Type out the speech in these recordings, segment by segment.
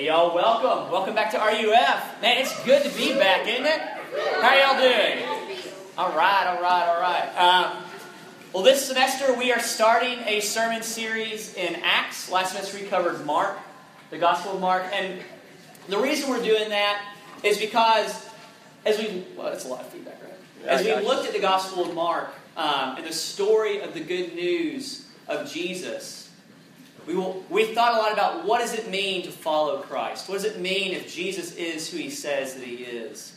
Hey, y'all, welcome. Welcome back to RUF. Man, it's good to be back, isn't it? How y'all doing? All right, all right, all right. Um, well, this semester we are starting a sermon series in Acts. Last semester we covered Mark, the Gospel of Mark. And the reason we're doing that is because as we, well, that's a lot of feedback, right? As we looked at the Gospel of Mark um, and the story of the good news of Jesus, we, will, we thought a lot about what does it mean to follow Christ? What does it mean if Jesus is who he says that he is?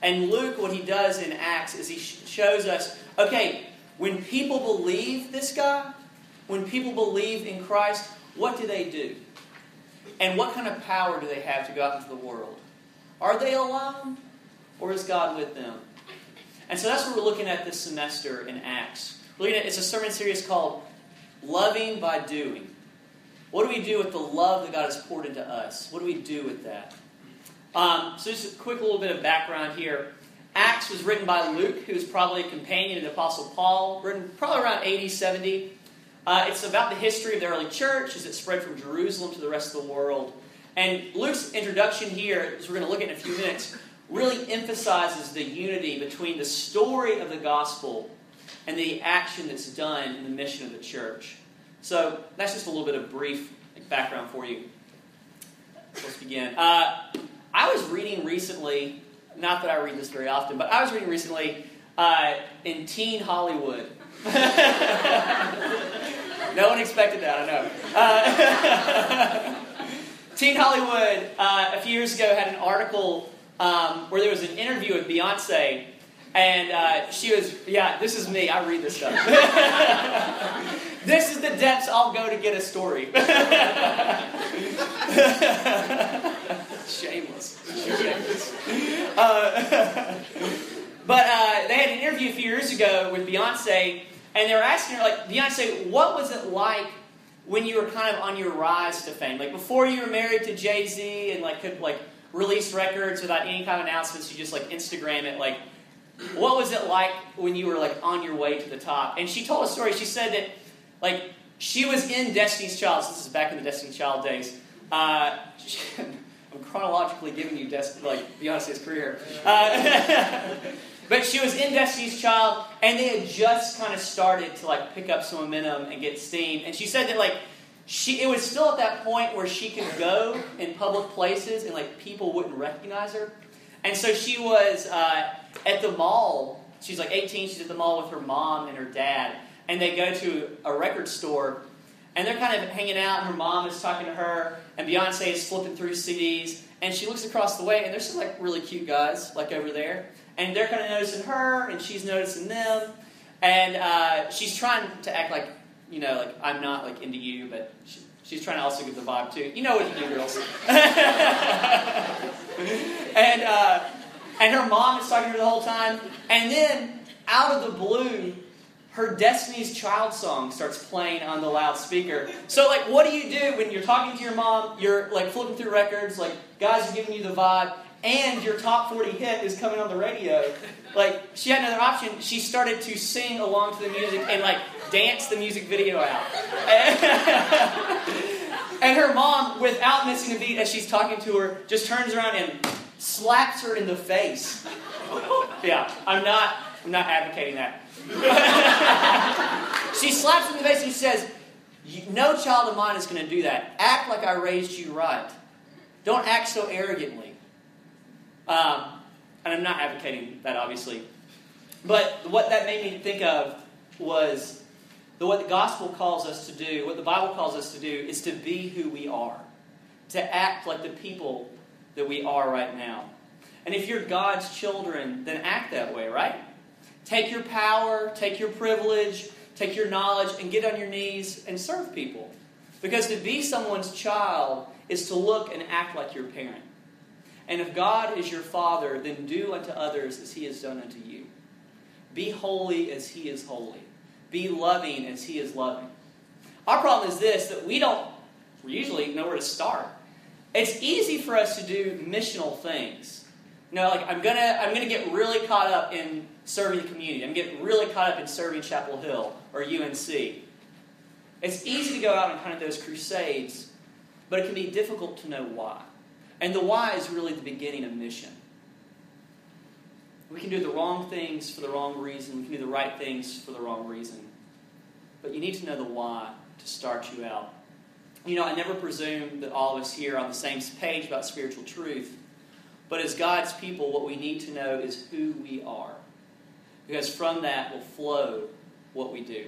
And Luke, what he does in Acts is he shows us okay, when people believe this guy, when people believe in Christ, what do they do? And what kind of power do they have to go out into the world? Are they alone? Or is God with them? And so that's what we're looking at this semester in Acts. We're looking at, it's a sermon series called Loving by Doing. What do we do with the love that God has poured into us? What do we do with that? Um, so, just a quick little bit of background here. Acts was written by Luke, who was probably a companion of the Apostle Paul, written probably around 80, 70. Uh, it's about the history of the early church as it spread from Jerusalem to the rest of the world. And Luke's introduction here, as we're going to look at in a few minutes, really emphasizes the unity between the story of the gospel and the action that's done in the mission of the church. So that's just a little bit of brief background for you. Let's begin. Uh, I was reading recently, not that I read this very often, but I was reading recently uh, in Teen Hollywood. no one expected that, I know. Uh, Teen Hollywood, uh, a few years ago, had an article um, where there was an interview with Beyonce, and uh, she was, yeah, this is me, I read this stuff. This is the depths I'll go to get a story. Shameless. Shameless. Uh, but uh, they had an interview a few years ago with Beyonce, and they were asking her, like, Beyonce, what was it like when you were kind of on your rise to fame? Like, before you were married to Jay Z and, like, could, like, release records without any kind of announcements, you just, like, Instagram it, like, what was it like when you were, like, on your way to the top? And she told a story. She said that like, she was in Destiny's Child. So this is back in the Destiny's Child days. Uh, she, I'm chronologically giving you Des- like Beyonce's career. Uh, but she was in Destiny's Child, and they had just kind of started to like pick up some momentum and get steam. And she said that like she, it was still at that point where she could go in public places and like people wouldn't recognize her. And so she was uh, at the mall. She's like 18. She's at the mall with her mom and her dad and they go to a record store and they're kind of hanging out, and her mom is talking to her, and Beyonce is flipping through CDs, and she looks across the way, and there's some like really cute guys like over there, and they're kind of noticing her, and she's noticing them, and uh, she's trying to act like you know, like I'm not like into you, but she, she's trying to also give the vibe too. You know what you do, girls. and uh, and her mom is talking to her the whole time, and then out of the blue, her Destiny's Child song starts playing on the loudspeaker. So, like, what do you do when you're talking to your mom? You're like flipping through records, like guys are giving you the vibe, and your top 40 hit is coming on the radio. Like, she had another option. She started to sing along to the music and like dance the music video out. and her mom, without missing a beat as she's talking to her, just turns around and slaps her in the face. Yeah, I'm not. I'm not advocating that. she slaps him in the face and she says, No child of mine is going to do that. Act like I raised you right. Don't act so arrogantly. Um, and I'm not advocating that, obviously. But what that made me think of was the, what the gospel calls us to do, what the Bible calls us to do, is to be who we are, to act like the people that we are right now. And if you're God's children, then act that way, right? Take your power, take your privilege, take your knowledge, and get on your knees and serve people. Because to be someone's child is to look and act like your parent. And if God is your father, then do unto others as he has done unto you. Be holy as he is holy. Be loving as he is loving. Our problem is this that we don't we usually know where to start. It's easy for us to do missional things. Know, like I'm gonna I'm gonna get really caught up in serving the community. I'm getting really caught up in serving Chapel Hill or UNC. It's easy to go out on kind of those crusades, but it can be difficult to know why. And the why is really the beginning of mission. We can do the wrong things for the wrong reason. We can do the right things for the wrong reason. But you need to know the why to start you out. You know, I never presume that all of us here are on the same page about spiritual truth. But as God's people, what we need to know is who we are. Because from that will flow what we do.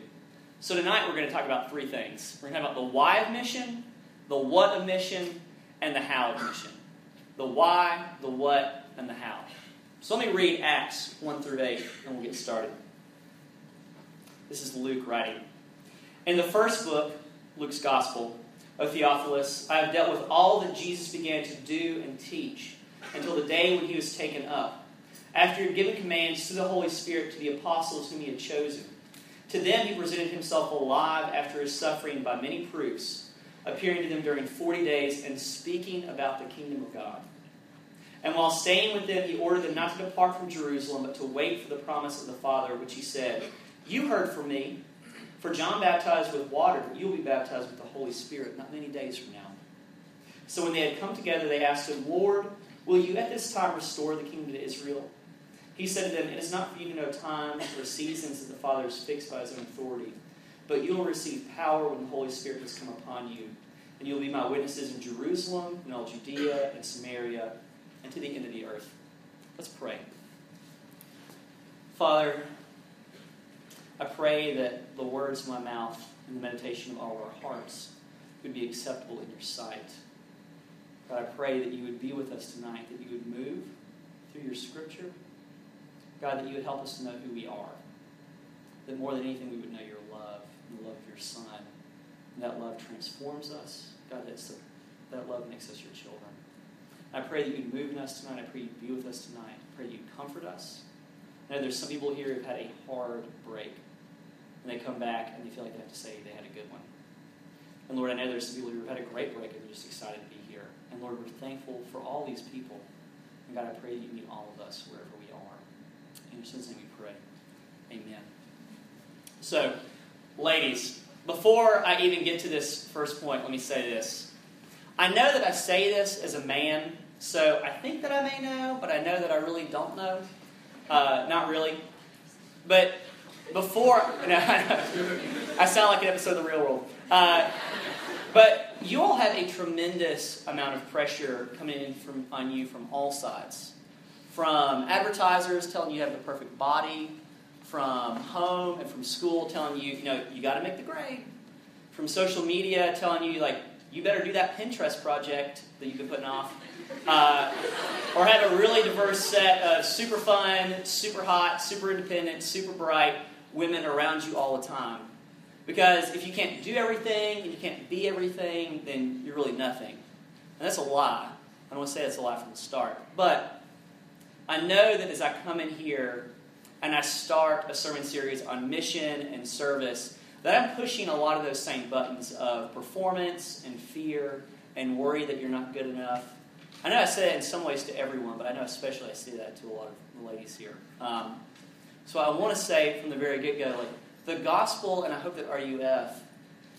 So tonight we're going to talk about three things. We're going to talk about the why of mission, the what of mission, and the how of mission. The why, the what, and the how. So let me read Acts 1 through 8, and we'll get started. This is Luke writing. In the first book, Luke's Gospel, O Theophilus, I have dealt with all that Jesus began to do and teach until the day when he was taken up, after he had given commands to the Holy Spirit to the apostles whom he had chosen. To them he presented himself alive after his suffering by many proofs, appearing to them during forty days and speaking about the kingdom of God. And while staying with them, he ordered them not to depart from Jerusalem, but to wait for the promise of the Father, which he said, You heard from me. For John baptized with water, but you'll be baptized with the Holy Spirit not many days from now. So when they had come together, they asked him, Lord, will you at this time restore the kingdom to Israel? He said to them, It is not for you to know times or seasons that the Father has fixed by his own authority, but you will receive power when the Holy Spirit has come upon you. And you will be my witnesses in Jerusalem, in all Judea and Samaria, and to the end of the earth. Let's pray. Father, I pray that the words of my mouth and the meditation of all of our hearts would be acceptable in your sight. God, I pray that you would be with us tonight, that you would move through your scripture. God, that you would help us to know who we are. That more than anything, we would know your love the love of your Son. And that love transforms us. God, that's that love makes us your children. I pray that you'd move in us tonight. I pray you'd be with us tonight. I pray you'd comfort us. I know there's some people here who've had a hard break and they come back and they feel like they have to say they had a good one. And Lord, I know there's some people who have had a great break and they're just excited to be. And Lord, we're thankful for all these people. And God, I pray that you meet all of us wherever we are. In your son's name we pray. Amen. So, ladies, before I even get to this first point, let me say this. I know that I say this as a man, so I think that I may know, but I know that I really don't know. Uh, not really. But before, no, I sound like an episode of The Real World. Uh, but you all have a tremendous amount of pressure coming in from, on you from all sides. From advertisers telling you you have the perfect body, from home and from school telling you, you know, you got to make the grade, from social media telling you, like, you better do that Pinterest project that you've been putting off. Uh, or have a really diverse set of super fun, super hot, super independent, super bright women around you all the time. Because if you can't do everything and you can't be everything, then you're really nothing. And that's a lie. I don't want to say that's a lie from the start. But I know that as I come in here and I start a sermon series on mission and service, that I'm pushing a lot of those same buttons of performance and fear and worry that you're not good enough. I know I say that in some ways to everyone, but I know especially I say that to a lot of the ladies here. Um, so I want to say from the very get go, like the gospel, and I hope that RUF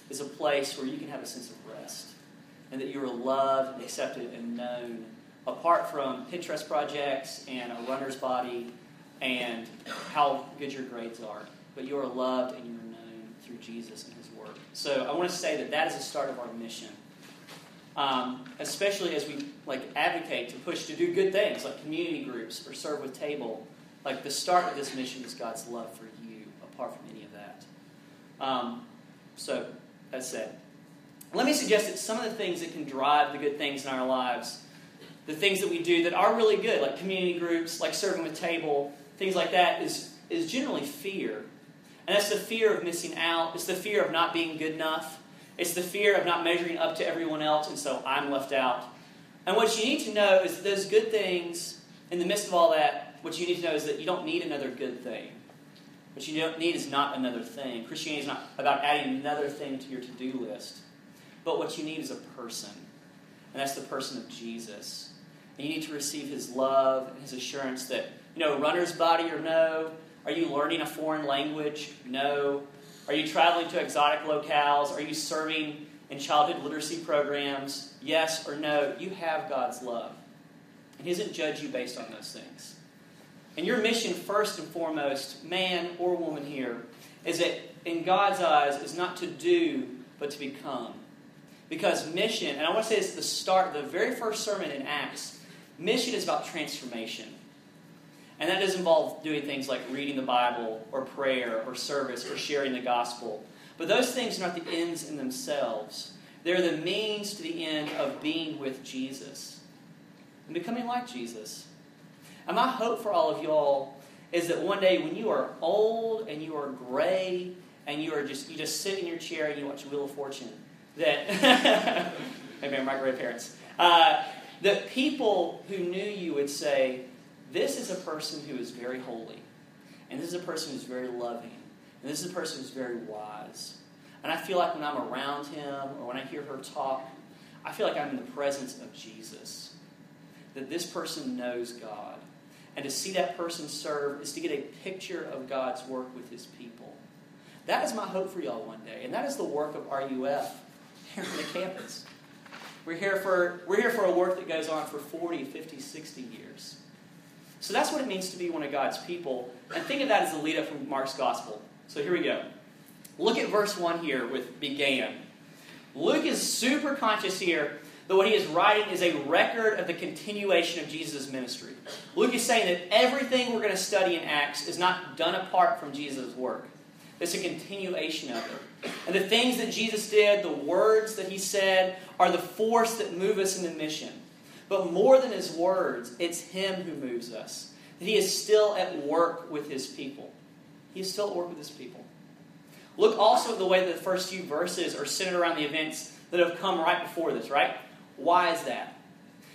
is a place where you can have a sense of rest, and that you are loved accepted and known, apart from Pinterest projects and a runner's body and how good your grades are. But you are loved and you are known through Jesus and His Word. So I want to say that that is the start of our mission. Um, especially as we like advocate to push to do good things like community groups or serve with table like the start of this mission is God's love for you, apart from any. Um, so, that said, let me suggest that some of the things that can drive the good things in our lives, the things that we do that are really good, like community groups, like serving with table, things like that, is, is generally fear. And that's the fear of missing out. It's the fear of not being good enough. It's the fear of not measuring up to everyone else, and so I'm left out. And what you need to know is that those good things, in the midst of all that, what you need to know is that you don't need another good thing. What you don't need is not another thing. Christianity is not about adding another thing to your to do list. But what you need is a person. And that's the person of Jesus. And you need to receive his love and his assurance that, you know, runner's body or no. Are you learning a foreign language? No. Are you traveling to exotic locales? Are you serving in childhood literacy programs, yes or no, you have God's love. And He doesn't judge you based on those things. And your mission, first and foremost, man or woman here, is that in God's eyes is not to do, but to become. Because mission, and I want to say this at the start, the very first sermon in Acts, mission is about transformation. And that does involve doing things like reading the Bible, or prayer, or service, or sharing the gospel. But those things are not the ends in themselves. They're the means to the end of being with Jesus and becoming like Jesus. And my hope for all of y'all is that one day when you are old and you are gray and you are just you just sit in your chair and you watch Wheel of Fortune, that maybe my grandparents, uh, that people who knew you would say, "This is a person who is very holy, and this is a person who's very loving, and this is a person who's very wise." And I feel like when I'm around him or when I hear her talk, I feel like I'm in the presence of Jesus. That this person knows God and to see that person serve is to get a picture of God's work with his people. That is my hope for y'all one day, and that is the work of RUF here on the campus. We're here for we're here for a work that goes on for 40, 50, 60 years. So that's what it means to be one of God's people. And think of that as the lead up from Mark's gospel. So here we go. Look at verse 1 here with began. Luke is super conscious here that what he is writing is a record of the continuation of Jesus' ministry. Luke is saying that everything we're going to study in Acts is not done apart from Jesus' work. It's a continuation of it. And the things that Jesus did, the words that he said, are the force that move us in the mission. But more than his words, it's him who moves us. That he is still at work with his people. He is still at work with his people. Look also at the way that the first few verses are centered around the events that have come right before this, right? Why is that?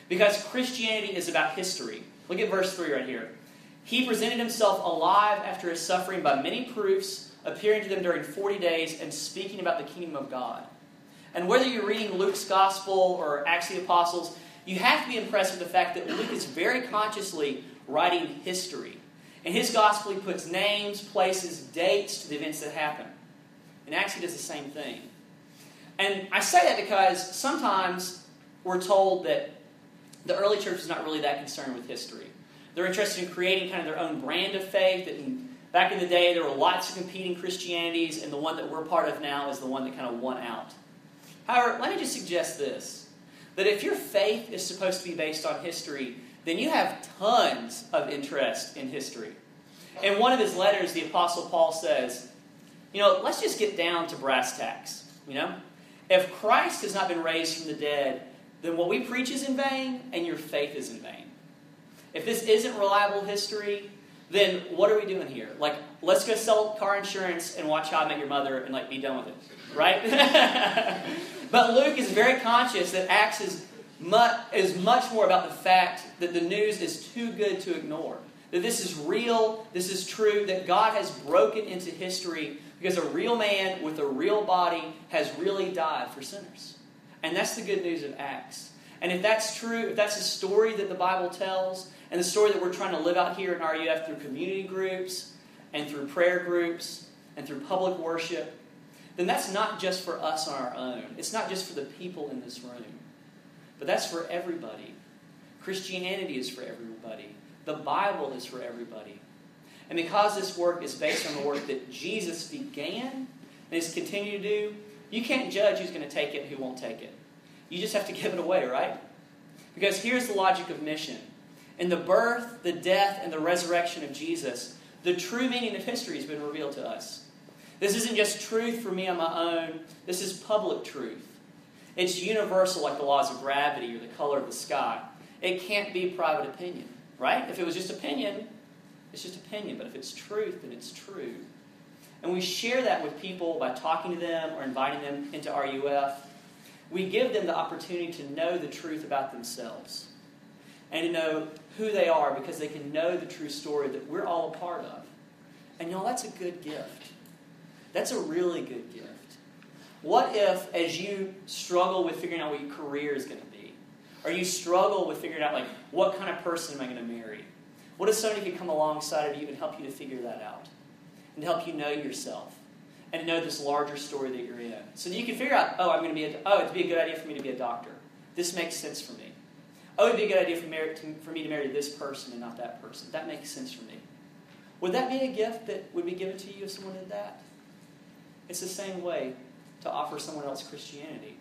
Because Christianity is about history. Look at verse 3 right here. He presented himself alive after his suffering by many proofs, appearing to them during 40 days and speaking about the kingdom of God. And whether you're reading Luke's gospel or Acts of the Apostles, you have to be impressed with the fact that Luke is very consciously writing history. In his gospel, he puts names, places, dates to the events that happen. And Acts, he does the same thing. And I say that because sometimes we're told that the early church is not really that concerned with history. They're interested in creating kind of their own brand of faith. In, back in the day, there were lots of competing Christianities, and the one that we're part of now is the one that kind of won out. However, let me just suggest this that if your faith is supposed to be based on history, then you have tons of interest in history. In one of his letters, the Apostle Paul says, you know, let's just get down to brass tacks. You know, if Christ has not been raised from the dead, then what we preach is in vain and your faith is in vain. If this isn't reliable history, then what are we doing here? Like, let's go sell car insurance and watch How I Met Your Mother and like be done with it, right? but Luke is very conscious that Acts is much, is much more about the fact that the news is too good to ignore. That this is real, this is true, that God has broken into history because a real man with a real body has really died for sinners. And that's the good news of Acts. And if that's true, if that's a story that the Bible tells, and the story that we're trying to live out here in RUF through community groups, and through prayer groups, and through public worship, then that's not just for us on our own. It's not just for the people in this room. But that's for everybody. Christianity is for everybody. The Bible is for everybody. And because this work is based on the work that Jesus began and is continued to do, you can't judge who's going to take it and who won't take it. You just have to give it away, right? Because here's the logic of mission. In the birth, the death, and the resurrection of Jesus, the true meaning of history has been revealed to us. This isn't just truth for me on my own, this is public truth. It's universal, like the laws of gravity or the color of the sky. It can't be private opinion, right? If it was just opinion, it's just opinion. But if it's truth, then it's true. And we share that with people by talking to them or inviting them into RUF. We give them the opportunity to know the truth about themselves and to know who they are because they can know the true story that we're all a part of. And y'all, that's a good gift. That's a really good gift. What if, as you struggle with figuring out what your career is going to be, or you struggle with figuring out, like, what kind of person am I going to marry? What if somebody could come alongside of you and help you to figure that out? and help you know yourself and know this larger story that you're in. So you can figure out, oh, I'm going to be a, oh, it'd be a good idea for me to be a doctor. This makes sense for me. Oh, it'd be a good idea for, mar- to, for me to marry this person and not that person. That makes sense for me. Would that be a gift that would be given to you if someone did that? It's the same way to offer someone else Christianity.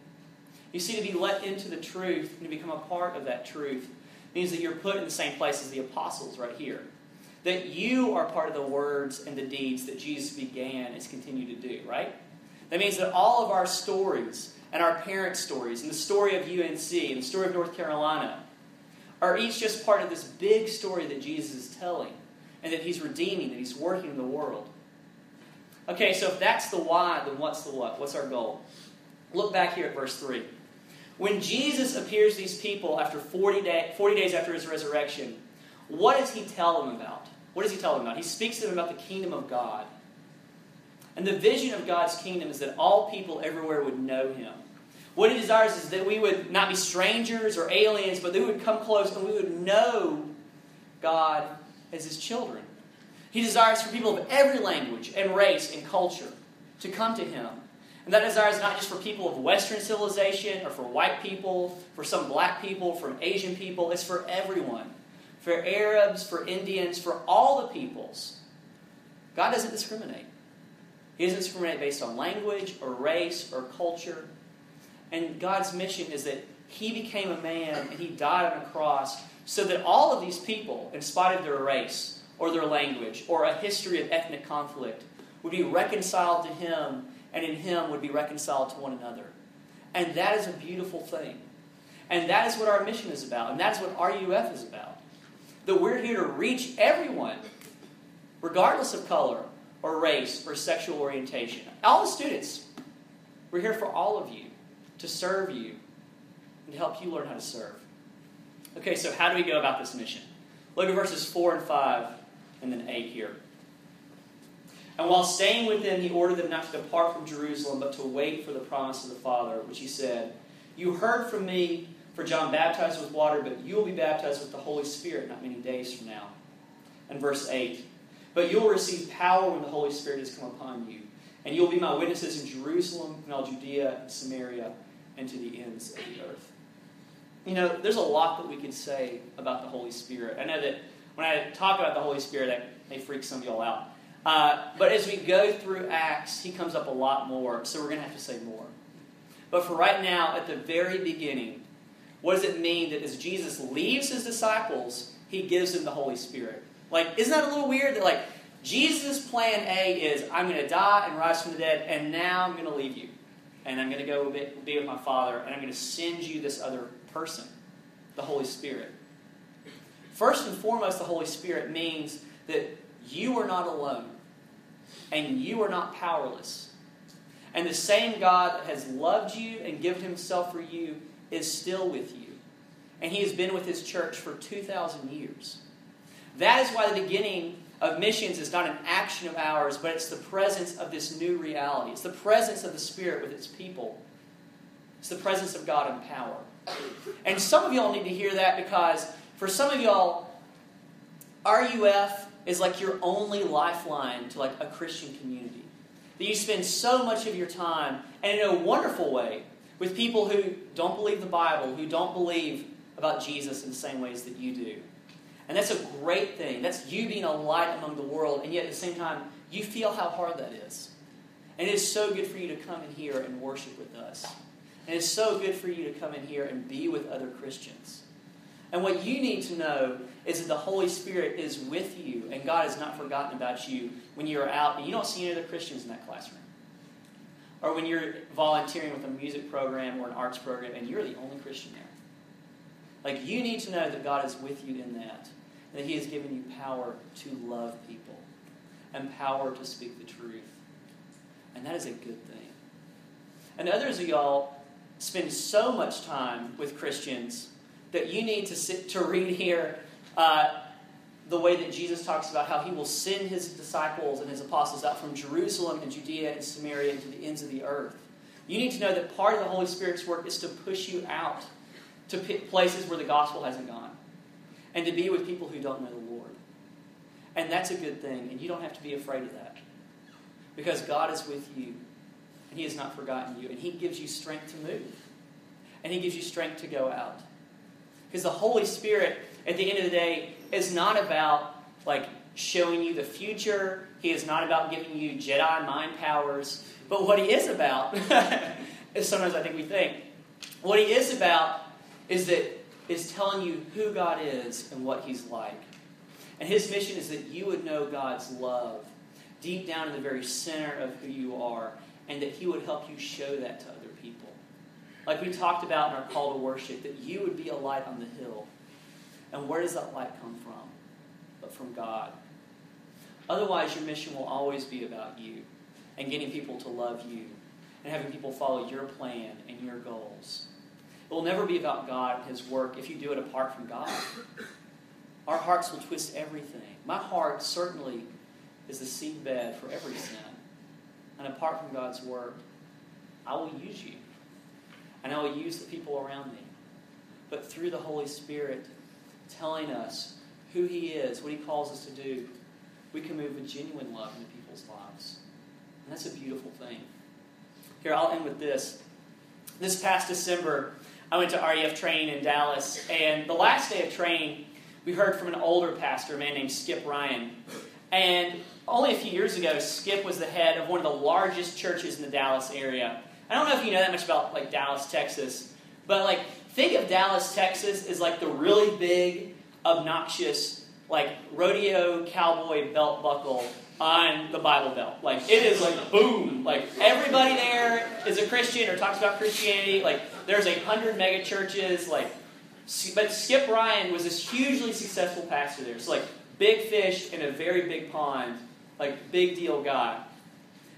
You see, to be let into the truth and to become a part of that truth means that you're put in the same place as the apostles right here. That you are part of the words and the deeds that Jesus began and has continued to do, right? That means that all of our stories and our parents' stories and the story of UNC and the story of North Carolina are each just part of this big story that Jesus is telling and that he's redeeming, that he's working in the world. Okay, so if that's the why, then what's the what? What's our goal? Look back here at verse 3. When Jesus appears to these people after 40, day, 40 days after his resurrection, what does he tell them about? What does he tell them about? He speaks to them about the kingdom of God. And the vision of God's kingdom is that all people everywhere would know him. What he desires is that we would not be strangers or aliens, but that we would come close and we would know God as his children. He desires for people of every language and race and culture to come to him and that desire is not just for people of Western civilization or for white people, for some black people, for Asian people. It's for everyone. For Arabs, for Indians, for all the peoples. God doesn't discriminate. He doesn't discriminate based on language or race or culture. And God's mission is that He became a man and He died on a cross so that all of these people, in spite of their race or their language or a history of ethnic conflict, would be reconciled to Him and in Him would be reconciled to one another. And that is a beautiful thing. And that is what our mission is about. And that is what RUF is about. That we're here to reach everyone, regardless of color or race or sexual orientation. All the students, we're here for all of you, to serve you, and to help you learn how to serve. Okay, so how do we go about this mission? Look at verses 4 and 5, and then 8 here. And while staying with them, he ordered them not to depart from Jerusalem, but to wait for the promise of the Father, which he said, You heard from me, for John baptized with water, but you will be baptized with the Holy Spirit not many days from now. And verse 8 But you will receive power when the Holy Spirit has come upon you, and you will be my witnesses in Jerusalem, in all Judea, and Samaria, and to the ends of the earth. You know, there's a lot that we could say about the Holy Spirit. I know that when I talk about the Holy Spirit, that may freak some of y'all out. Uh, but as we go through Acts, he comes up a lot more, so we're going to have to say more. But for right now, at the very beginning, what does it mean that as Jesus leaves his disciples, he gives them the Holy Spirit? Like, isn't that a little weird that, like, Jesus' plan A is I'm going to die and rise from the dead, and now I'm going to leave you. And I'm going to go be with my Father, and I'm going to send you this other person, the Holy Spirit. First and foremost, the Holy Spirit means that you are not alone and you are not powerless. And the same God that has loved you and given himself for you is still with you. And he has been with his church for 2,000 years. That is why the beginning of missions is not an action of ours, but it's the presence of this new reality. It's the presence of the Spirit with its people. It's the presence of God in power. And some of y'all need to hear that because for some of y'all, RUF is like your only lifeline to like a Christian community. That you spend so much of your time, and in a wonderful way, with people who don't believe the Bible, who don't believe about Jesus in the same ways that you do. And that's a great thing. That's you being a light among the world, and yet at the same time, you feel how hard that is. And it is so good for you to come in here and worship with us. And it's so good for you to come in here and be with other Christians. And what you need to know is that the Holy Spirit is with you and God has not forgotten about you when you're out and you don't see any other Christians in that classroom. Or when you're volunteering with a music program or an arts program and you're the only Christian there. Like, you need to know that God is with you in that. And that He has given you power to love people and power to speak the truth. And that is a good thing. And others of y'all spend so much time with Christians that you need to sit to read here uh, the way that Jesus talks about how he will send his disciples and his apostles out from Jerusalem and Judea and Samaria and to the ends of the earth. You need to know that part of the Holy Spirit's work is to push you out to places where the gospel hasn't gone and to be with people who don't know the Lord. And that's a good thing, and you don't have to be afraid of that. Because God is with you, and He has not forgotten you, and He gives you strength to move, and He gives you strength to go out. Because the Holy Spirit, at the end of the day, is not about like showing you the future. He is not about giving you Jedi mind powers. But what he is about is sometimes I think we think what he is about is that is telling you who God is and what he's like. And his mission is that you would know God's love deep down in the very center of who you are, and that he would help you show that to other people. Like we talked about in our call to worship, that you would be a light on the hill. And where does that light come from? But from God. Otherwise, your mission will always be about you and getting people to love you and having people follow your plan and your goals. It will never be about God and His work if you do it apart from God. Our hearts will twist everything. My heart certainly is the seedbed for every sin. And apart from God's work, I will use you. And I will use the people around me. But through the Holy Spirit telling us who He is, what He calls us to do, we can move with genuine love into people's lives. And that's a beautiful thing. Here, I'll end with this. This past December, I went to RUF training in Dallas, and the last day of training, we heard from an older pastor, a man named Skip Ryan. And only a few years ago, Skip was the head of one of the largest churches in the Dallas area. I don't know if you know that much about like Dallas, Texas, but like think of Dallas, Texas as like the really big, obnoxious, like rodeo cowboy belt buckle on the Bible Belt. Like it is like boom. Like everybody there is a Christian or talks about Christianity. Like there's a hundred mega churches. Like, but Skip Ryan was this hugely successful pastor there. So like big fish in a very big pond. Like big deal guy.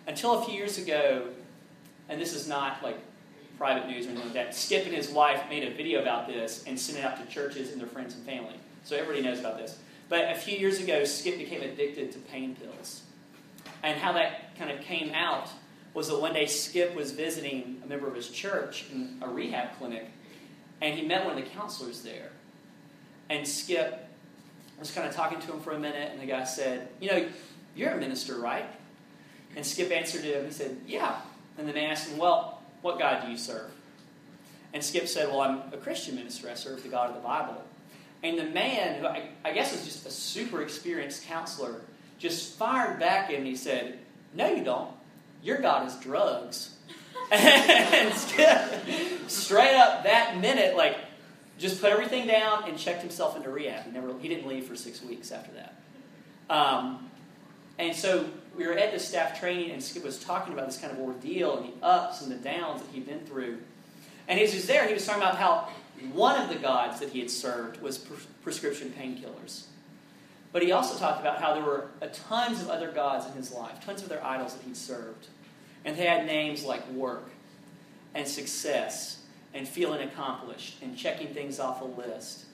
Until a few years ago, and this is not like private news or anything like that. Skip and his wife made a video about this and sent it out to churches and their friends and family. So everybody knows about this. But a few years ago, Skip became addicted to pain pills. And how that kind of came out was that one day Skip was visiting a member of his church in a rehab clinic, and he met one of the counselors there. And Skip was kind of talking to him for a minute, and the guy said, You know, you're a minister, right? And Skip answered him, he said, Yeah. And the man asked him, Well, what God do you serve? And Skip said, Well, I'm a Christian minister. I serve the God of the Bible. And the man, who I, I guess was just a super experienced counselor, just fired back at him and said, No, you don't. Your God is drugs. and Skip, straight up that minute, like, just put everything down and checked himself into rehab. He never, he didn't leave for six weeks after that. Um, and so we were at the staff training, and Skip was talking about this kind of ordeal and the ups and the downs that he'd been through. And as he was there, he was talking about how one of the gods that he had served was pre- prescription painkillers. But he also talked about how there were tons of other gods in his life, tons of other idols that he'd served. And they had names like work and success and feeling accomplished and checking things off a list.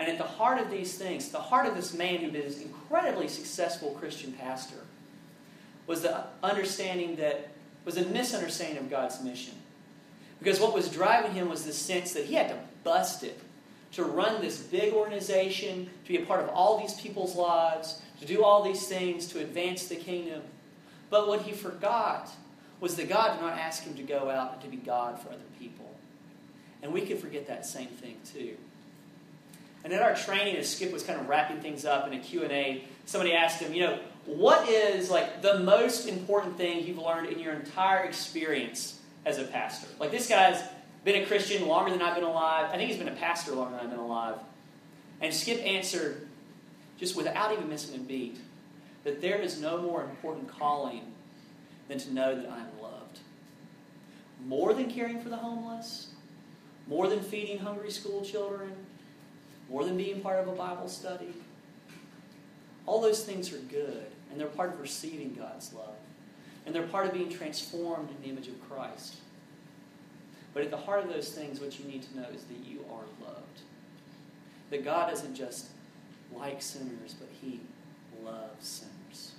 And at the heart of these things, the heart of this man who an incredibly successful Christian pastor, was the understanding that was a misunderstanding of God's mission. Because what was driving him was the sense that he had to bust it to run this big organization, to be a part of all these people's lives, to do all these things to advance the kingdom. But what he forgot was that God did not ask him to go out and to be God for other people. And we can forget that same thing too. And in our training, as Skip was kind of wrapping things up in a Q&A, somebody asked him, you know, what is like the most important thing you've learned in your entire experience as a pastor? Like this guy's been a Christian longer than I've been alive. I think he's been a pastor longer than I've been alive. And Skip answered, just without even missing a beat, that there is no more important calling than to know that I am loved. More than caring for the homeless, more than feeding hungry school children, more than being part of a Bible study. All those things are good, and they're part of receiving God's love. And they're part of being transformed in the image of Christ. But at the heart of those things, what you need to know is that you are loved. That God doesn't just like sinners, but He loves sinners.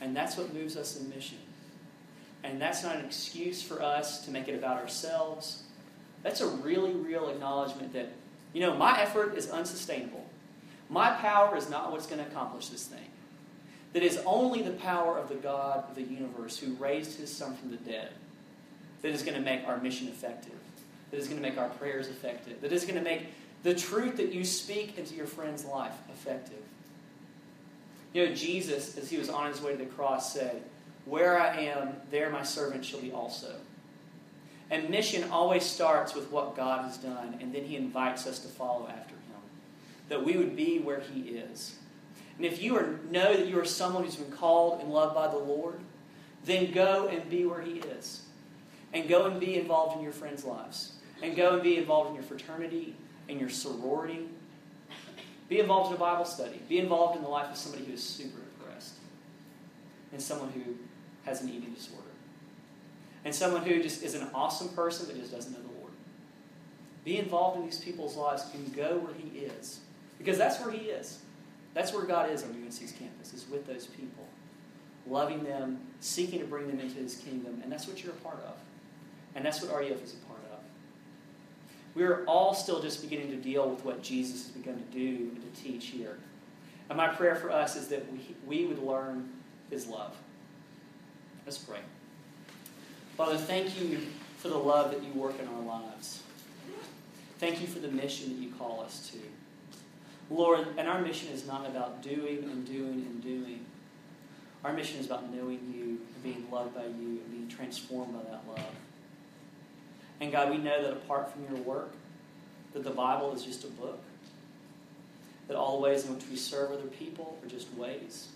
And that's what moves us in mission. And that's not an excuse for us to make it about ourselves. That's a really real acknowledgement that, you know, my effort is unsustainable. My power is not what's going to accomplish this thing. that is only the power of the God of the universe who raised his son from the dead that is going to make our mission effective, that is going to make our prayers effective, that is going to make the truth that you speak into your friend's life effective. You know, Jesus, as he was on his way to the cross, said, Where I am, there my servant shall be also. And mission always starts with what God has done, and then he invites us to follow after him. That we would be where he is. And if you are, know that you are someone who's been called and loved by the Lord, then go and be where he is. And go and be involved in your friends' lives. And go and be involved in your fraternity, and your sorority. Be involved in a Bible study. Be involved in the life of somebody who is super depressed. And someone who has an eating disorder. And someone who just is an awesome person but just doesn't know the Lord. Be involved in these people's lives and go where He is. Because that's where He is. That's where God is on UNC's campus, is with those people. Loving them, seeking to bring them into His kingdom. And that's what you're a part of. And that's what RUF is a part of. We're all still just beginning to deal with what Jesus has begun to do and to teach here. And my prayer for us is that we, we would learn His love. Let's pray. Father, thank you for the love that you work in our lives. Thank you for the mission that you call us to. Lord, and our mission is not about doing and doing and doing. Our mission is about knowing you being loved by you and being transformed by that love. And God, we know that apart from your work, that the Bible is just a book. That all the ways in which we serve other people are just ways.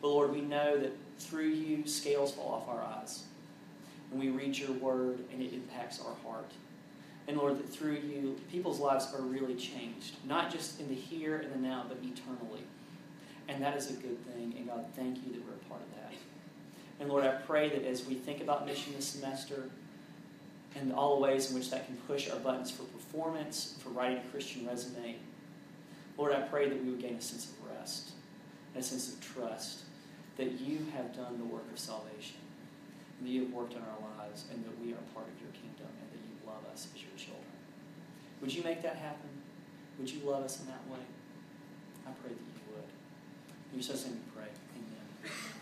But Lord, we know that through you, scales fall off our eyes. And we read your word and it impacts our heart. And Lord, that through you, people's lives are really changed. Not just in the here and the now, but eternally. And that is a good thing. And God, thank you that we're a part of that. And Lord, I pray that as we think about mission this semester, and all the ways in which that can push our buttons for performance, for writing a Christian resume. Lord, I pray that we would gain a sense of rest and a sense of trust that you have done the work of salvation, that you have worked in our lives, and that we are part of your kingdom, and that you love us as your children. Would you make that happen? Would you love us in that way? I pray that you would. In your son's name we pray. Amen.